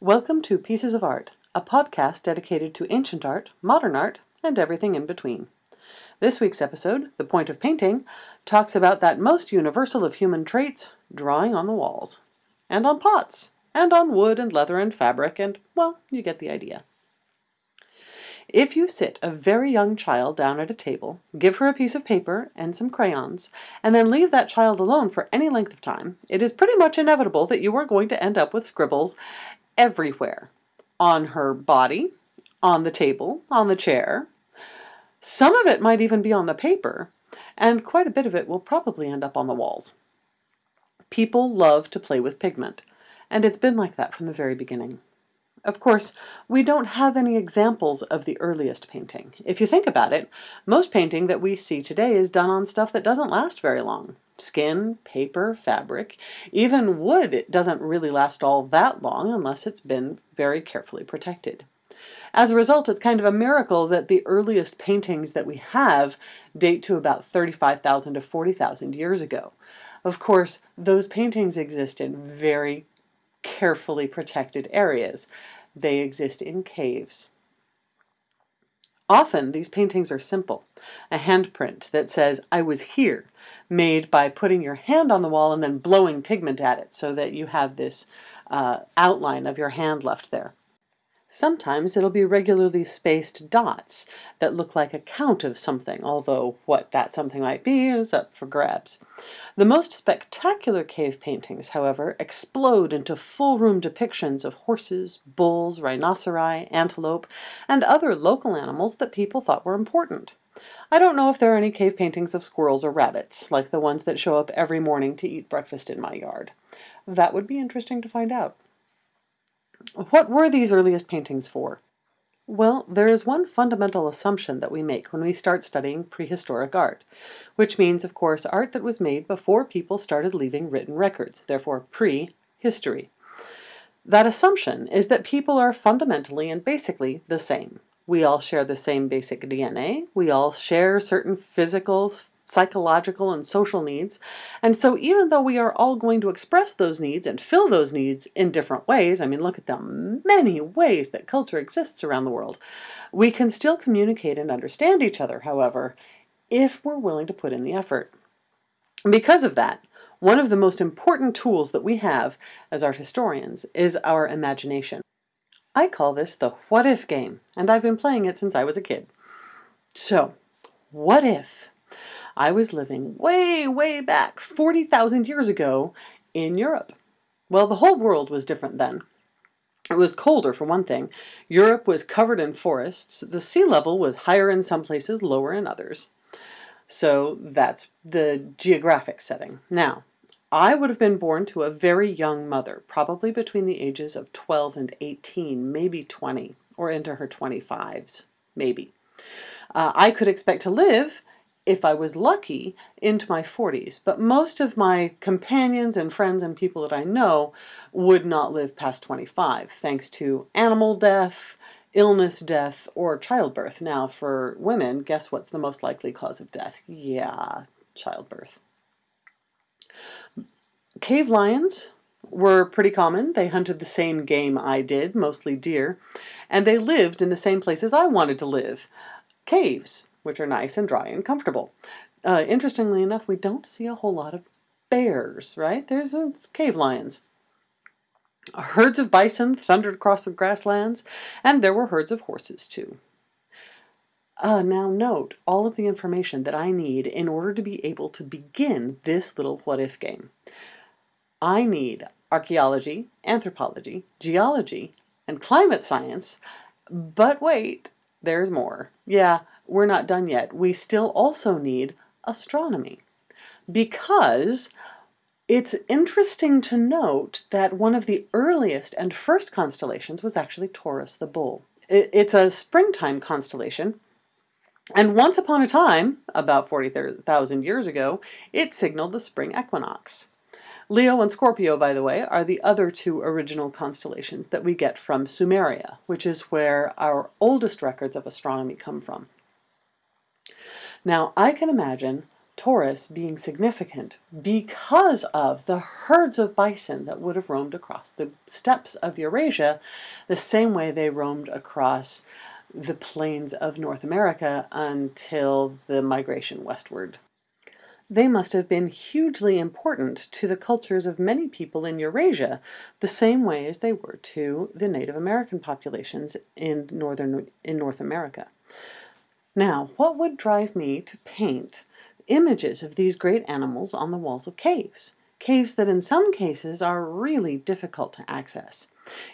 Welcome to Pieces of Art, a podcast dedicated to ancient art, modern art, and everything in between. This week's episode, The Point of Painting, talks about that most universal of human traits, drawing on the walls. And on pots, and on wood and leather and fabric, and, well, you get the idea. If you sit a very young child down at a table, give her a piece of paper and some crayons, and then leave that child alone for any length of time, it is pretty much inevitable that you are going to end up with scribbles everywhere on her body, on the table, on the chair. Some of it might even be on the paper, and quite a bit of it will probably end up on the walls. People love to play with pigment, and it's been like that from the very beginning. Of course, we don't have any examples of the earliest painting. If you think about it, most painting that we see today is done on stuff that doesn't last very long. Skin, paper, fabric, even wood it doesn't really last all that long unless it's been very carefully protected. As a result, it's kind of a miracle that the earliest paintings that we have date to about 35,000 to 40,000 years ago. Of course, those paintings exist in very carefully protected areas. They exist in caves. Often these paintings are simple. A handprint that says, I was here, made by putting your hand on the wall and then blowing pigment at it so that you have this uh, outline of your hand left there. Sometimes it'll be regularly spaced dots that look like a count of something, although what that something might be is up for grabs. The most spectacular cave paintings, however, explode into full room depictions of horses, bulls, rhinoceri, antelope, and other local animals that people thought were important. I don't know if there are any cave paintings of squirrels or rabbits, like the ones that show up every morning to eat breakfast in my yard. That would be interesting to find out. What were these earliest paintings for? Well, there is one fundamental assumption that we make when we start studying prehistoric art, which means, of course, art that was made before people started leaving written records, therefore pre-history. That assumption is that people are fundamentally and basically the same. We all share the same basic DNA, we all share certain physical, psychological, and social needs. And so, even though we are all going to express those needs and fill those needs in different ways, I mean, look at the many ways that culture exists around the world, we can still communicate and understand each other, however, if we're willing to put in the effort. because of that, one of the most important tools that we have as art historians is our imagination. I call this the what if game, and I've been playing it since I was a kid. So, what if I was living way, way back 40,000 years ago in Europe. Well, the whole world was different then. It was colder, for one thing. Europe was covered in forests. The sea level was higher in some places, lower in others. So that's the geographic setting. Now, I would have been born to a very young mother, probably between the ages of 12 and 18, maybe 20, or into her 25s, maybe. Uh, I could expect to live if I was lucky, into my 40s. But most of my companions and friends and people that I know would not live past 25, thanks to animal death, illness, death, or childbirth. Now, for women, guess what's the most likely cause of death? Yeah, childbirth. Cave lions were pretty common. They hunted the same game I did, mostly deer, and they lived in the same places I wanted to live caves which are nice and dry and comfortable. Uh, interestingly enough, we don't see a whole lot of bears, right? There's cave lions. Herds of bison thundered across the grasslands, and there were herds of horses too. Uh, now note all of the information that I need in order to be able to begin this little what if game. I need archaeology, anthropology, geology, and climate science, but wait, there's more. Yeah, we're not done yet. We still also need astronomy because it's interesting to note that one of the earliest and first constellations was actually Taurus the Bull. It's a springtime constellation, and once upon a time, about 40,000 years ago, it signaled the spring equinox. Leo and Scorpio, by the way, are the other two original constellations that we get from Sumeria, which is where our oldest records of astronomy come from. Now, I can imagine Taurus being significant because of the herds of bison that would have roamed across the steppes of Eurasia the same way they roamed across the plains of North America until the migration westward. They must have been hugely important to the cultures of many people in Eurasia, the same way as they were to the Native American populations in northern in North America. Now, what would drive me to paint images of these great animals on the walls of caves, caves that in some cases are really difficult to access.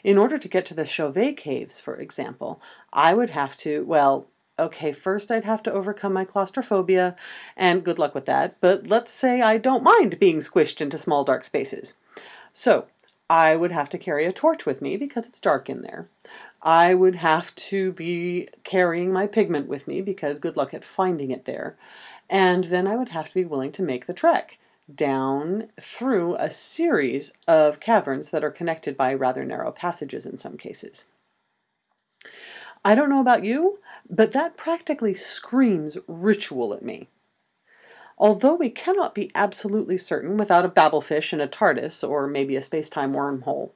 In order to get to the Chauvet caves, for example, I would have to, well, okay, first I'd have to overcome my claustrophobia, and good luck with that, but let's say I don't mind being squished into small dark spaces. So, I would have to carry a torch with me because it's dark in there. I would have to be carrying my pigment with me because good luck at finding it there. And then I would have to be willing to make the trek down through a series of caverns that are connected by rather narrow passages in some cases. I don't know about you, but that practically screams ritual at me. Although we cannot be absolutely certain without a Babelfish and a TARDIS, or maybe a space-time wormhole,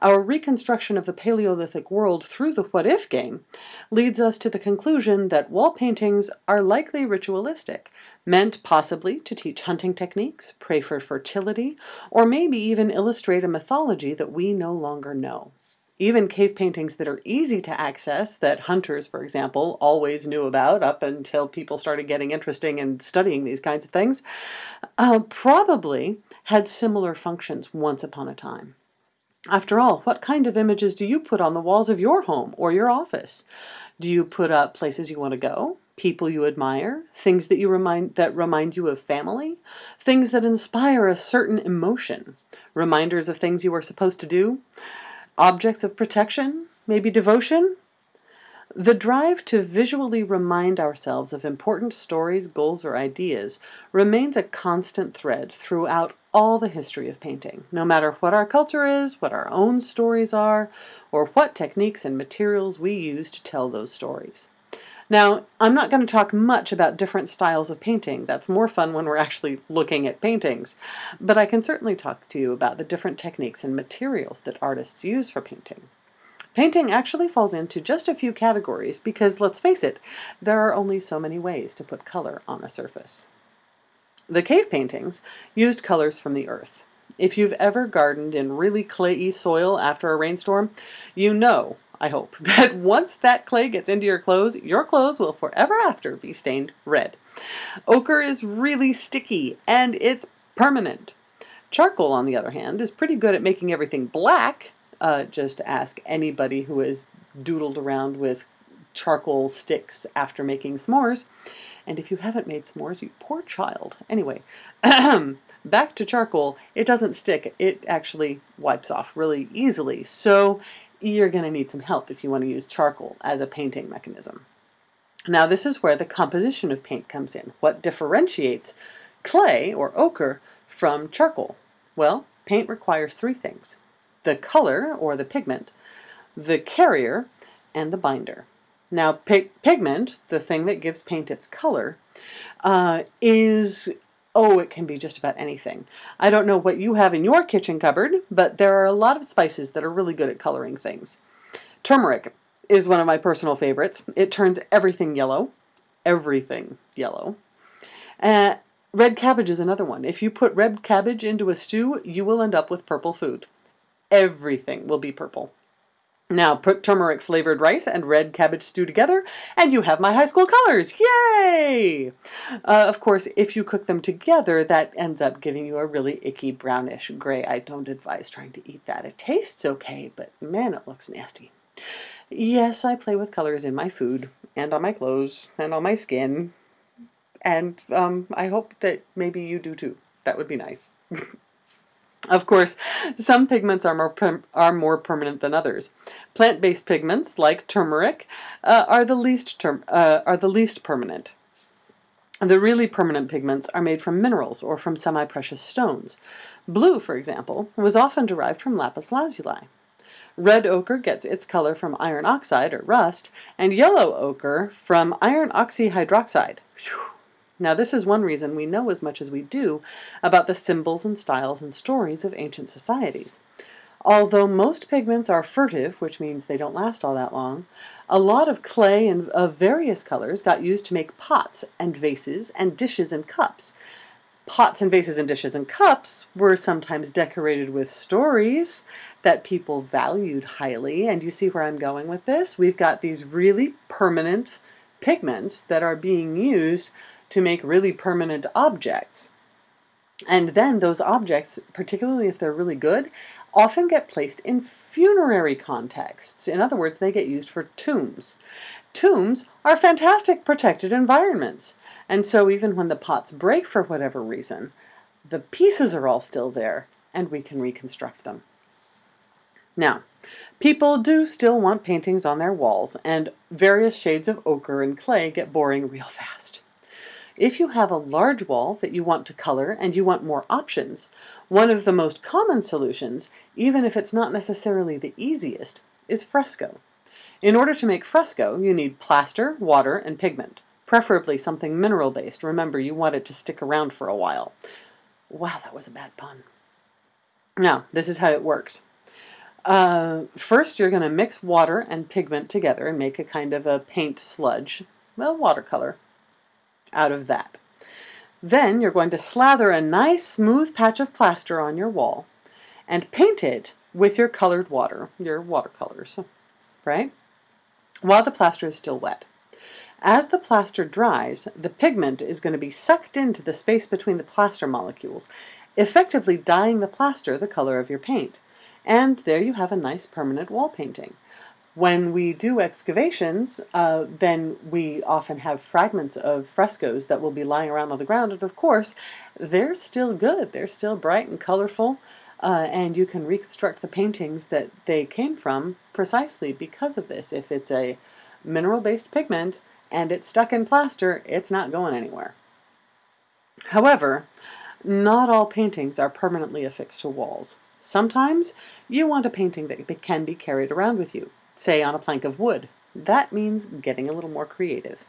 our reconstruction of the Paleolithic world through the what if game leads us to the conclusion that wall paintings are likely ritualistic, meant possibly to teach hunting techniques, pray for fertility, or maybe even illustrate a mythology that we no longer know. Even cave paintings that are easy to access, that hunters, for example, always knew about up until people started getting interesting in studying these kinds of things, uh, probably had similar functions once upon a time. After all, what kind of images do you put on the walls of your home or your office? Do you put up places you want to go, people you admire, things that you remind that remind you of family, things that inspire a certain emotion, reminders of things you are supposed to do? Objects of protection, maybe devotion. The drive to visually remind ourselves of important stories, goals, or ideas remains a constant thread throughout all the history of painting, no matter what our culture is, what our own stories are, or what techniques and materials we use to tell those stories. Now, I'm not going to talk much about different styles of painting. That's more fun when we're actually looking at paintings. But I can certainly talk to you about the different techniques and materials that artists use for painting. Painting actually falls into just a few categories because, let's face it, there are only so many ways to put color on a surface. The cave paintings used colors from the earth. If you've ever gardened in really clayey soil after a rainstorm, you know I hope, that once that clay gets into your clothes, your clothes will forever after be stained red. Ochre is really sticky and it's permanent. Charcoal, on the other hand, is pretty good at making everything black. Uh, just ask anybody who has doodled around with charcoal sticks after making s'mores. And if you haven't made s'mores, you poor child. Anyway, back to charcoal, it doesn't stick. It actually wipes off really easily. So you're going to need some help if you want to use charcoal as a painting mechanism. Now, this is where the composition of paint comes in. What differentiates clay or ochre from charcoal? Well, paint requires three things the color or the pigment, the carrier, and the binder. Now, pigment, the thing that gives paint its color, uh, is Oh, it can be just about anything. I don't know what you have in your kitchen cupboard, but there are a lot of spices that are really good at coloring things. Turmeric is one of my personal favorites. It turns everything yellow. Everything yellow. Uh, red cabbage is another one. If you put red cabbage into a stew, you will end up with purple food. Everything will be purple. Now put turmeric flavored rice and red cabbage stew together, and you have my high school colors. Yay! Uh, of course, if you cook them together, that ends up giving you a really icky brownish gray. I don't advise trying to eat that. It tastes okay, but man, it looks nasty. Yes, I play with colors in my food, and on my clothes, and on my skin, and um, I hope that maybe you do too. That would be nice. Of course, some pigments are more, are more permanent than others. Plant-based pigments, like turmeric, uh, are, the least term, uh, are the least permanent. The really permanent pigments are made from minerals or from semi-precious stones. Blue, for example, was often derived from lapis lazuli. Red ochre gets its color from iron oxide or rust, and yellow ochre from iron oxyhydroxide. Now, this is one reason we know as much as we do about the symbols and styles and stories of ancient societies. Although most pigments are furtive, which means they don't last all that long, a lot of clay and of various colors got used to make pots and vases and dishes and cups. Pots and vases and dishes and cups were sometimes decorated with stories that people valued highly. And you see where I'm going with this? We've got these really permanent pigments that are being used to make really permanent objects. And then those objects, particularly if they're really good, often get placed in funerary contexts. In other words, they get used for tombs. Tombs are fantastic protected environments. And so even when the pots break for whatever reason, the pieces are all still there and we can reconstruct them. Now, people do still want paintings on their walls, and various shades of ochre and clay get boring real fast. If you have a large wall that you want to color and you want more options, one of the most common solutions, even if it's not necessarily the easiest, is fresco. In order to make fresco, you need plaster, water, and pigment, preferably something mineral based. Remember, you want it to stick around for a while. Wow, that was a bad pun. Now, this is how it works. Uh, first, you're going to mix water and pigment together and make a kind of a paint sludge, well, watercolor out of that. Then you're going to slather a nice smooth patch of plaster on your wall and paint it with your colored water, your watercolors, right? While the plaster is still wet. As the plaster dries, the pigment is going to be sucked into the space between the plaster molecules, effectively dyeing the plaster the color of your paint. And there you have a nice permanent wall painting. When we do excavations, uh, then we often have fragments of frescoes that will be lying around on the ground, and of course, they're still good. They're still bright and colorful, uh, and you can reconstruct the paintings that they came from precisely because of this. If it's a mineral-based pigment and it's stuck in plaster, it's not going anywhere. However, not all paintings are permanently affixed to walls. Sometimes you want a painting that can be carried around with you say on a plank of wood. That means getting a little more creative.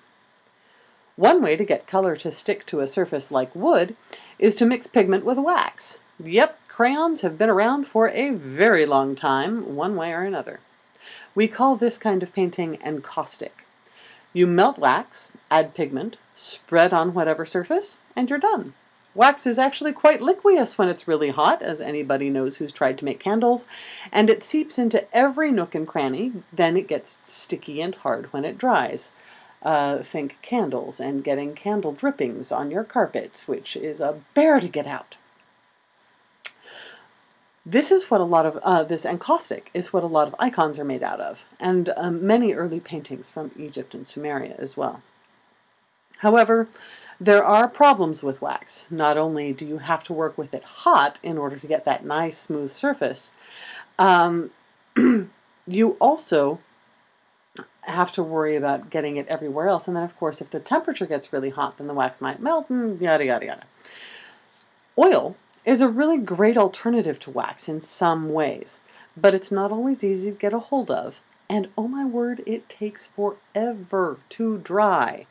One way to get color to stick to a surface like wood is to mix pigment with wax. Yep, crayons have been around for a very long time, one way or another. We call this kind of painting encaustic. You melt wax, add pigment, spread on whatever surface, and you're done. Wax is actually quite liqueous when it's really hot, as anybody knows who's tried to make candles, and it seeps into every nook and cranny. Then it gets sticky and hard when it dries. Uh, think candles and getting candle drippings on your carpet, which is a bear to get out. This is what a lot of uh, this encaustic is what a lot of icons are made out of, and um, many early paintings from Egypt and Sumeria as well. However, there are problems with wax. Not only do you have to work with it hot in order to get that nice smooth surface, um, you also have to worry about getting it everywhere else. And then, of course, if the temperature gets really hot, then the wax might melt and yada, yada, yada. Oil is a really great alternative to wax in some ways, but it's not always easy to get a hold of. And oh my word, it takes forever to dry.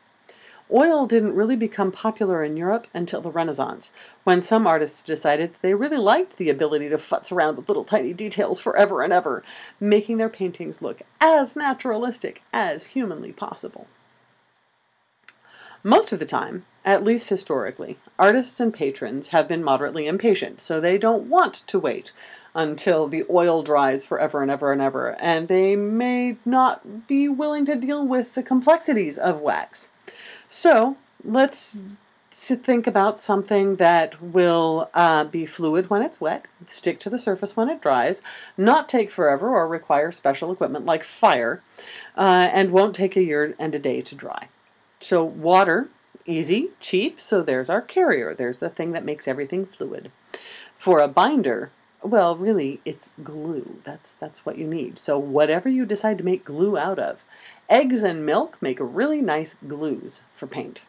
Oil didn't really become popular in Europe until the Renaissance, when some artists decided they really liked the ability to futz around with little tiny details forever and ever, making their paintings look as naturalistic as humanly possible. Most of the time, at least historically, artists and patrons have been moderately impatient, so they don't want to wait until the oil dries forever and ever and ever, and they may not be willing to deal with the complexities of wax. So let's think about something that will uh, be fluid when it's wet, stick to the surface when it dries, not take forever or require special equipment like fire, uh, and won't take a year and a day to dry. So water, easy, cheap, so there's our carrier. There's the thing that makes everything fluid. For a binder, well, really, it's glue. That's that's what you need. So whatever you decide to make glue out of, Eggs and milk make really nice glues for paint.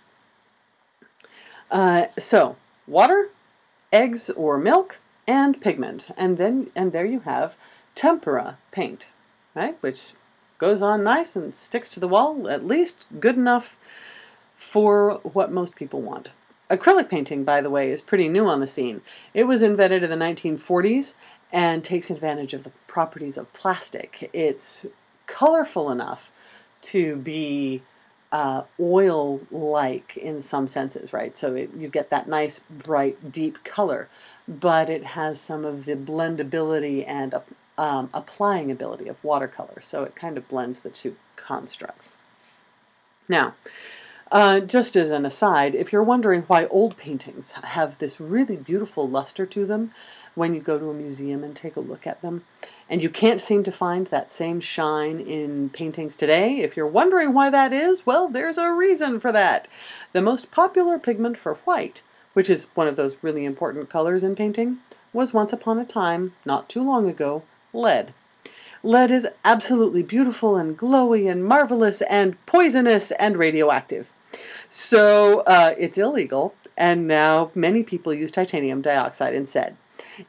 Uh, so, water, eggs or milk, and pigment. And then and there you have tempera paint, right? Which goes on nice and sticks to the wall, at least good enough for what most people want. Acrylic painting, by the way, is pretty new on the scene. It was invented in the 1940s and takes advantage of the properties of plastic. It's colorful enough to be uh, oil like in some senses, right? So it, you get that nice, bright, deep color, but it has some of the blendability and um, applying ability of watercolor. So it kind of blends the two constructs. Now, uh, just as an aside, if you're wondering why old paintings have this really beautiful luster to them when you go to a museum and take a look at them, and you can't seem to find that same shine in paintings today, if you're wondering why that is, well, there's a reason for that. The most popular pigment for white, which is one of those really important colors in painting, was once upon a time, not too long ago, lead. Lead is absolutely beautiful and glowy and marvelous and poisonous and radioactive. So uh, it's illegal, and now many people use titanium dioxide instead.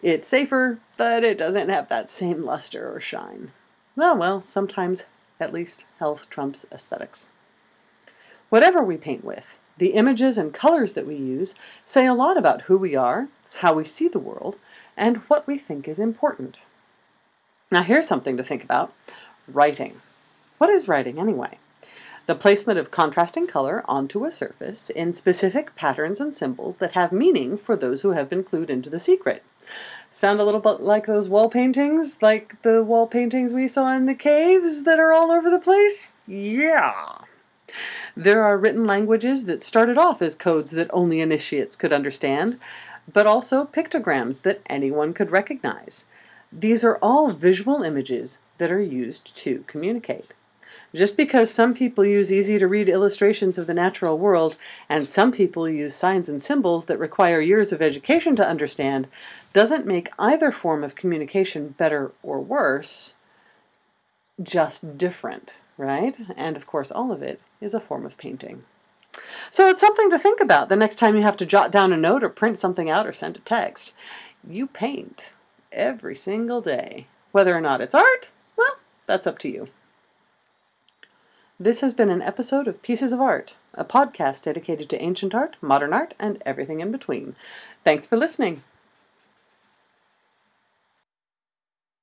It's safer, but it doesn't have that same luster or shine. Well, well, sometimes at least health trumps aesthetics. Whatever we paint with, the images and colors that we use say a lot about who we are, how we see the world, and what we think is important. Now, here's something to think about writing. What is writing anyway? The placement of contrasting color onto a surface in specific patterns and symbols that have meaning for those who have been clued into the secret. Sound a little bit like those wall paintings, like the wall paintings we saw in the caves that are all over the place? Yeah. There are written languages that started off as codes that only initiates could understand, but also pictograms that anyone could recognize. These are all visual images that are used to communicate. Just because some people use easy to read illustrations of the natural world and some people use signs and symbols that require years of education to understand doesn't make either form of communication better or worse, just different, right? And of course, all of it is a form of painting. So it's something to think about the next time you have to jot down a note or print something out or send a text. You paint every single day. Whether or not it's art, well, that's up to you. This has been an episode of Pieces of Art, a podcast dedicated to ancient art, modern art, and everything in between. Thanks for listening.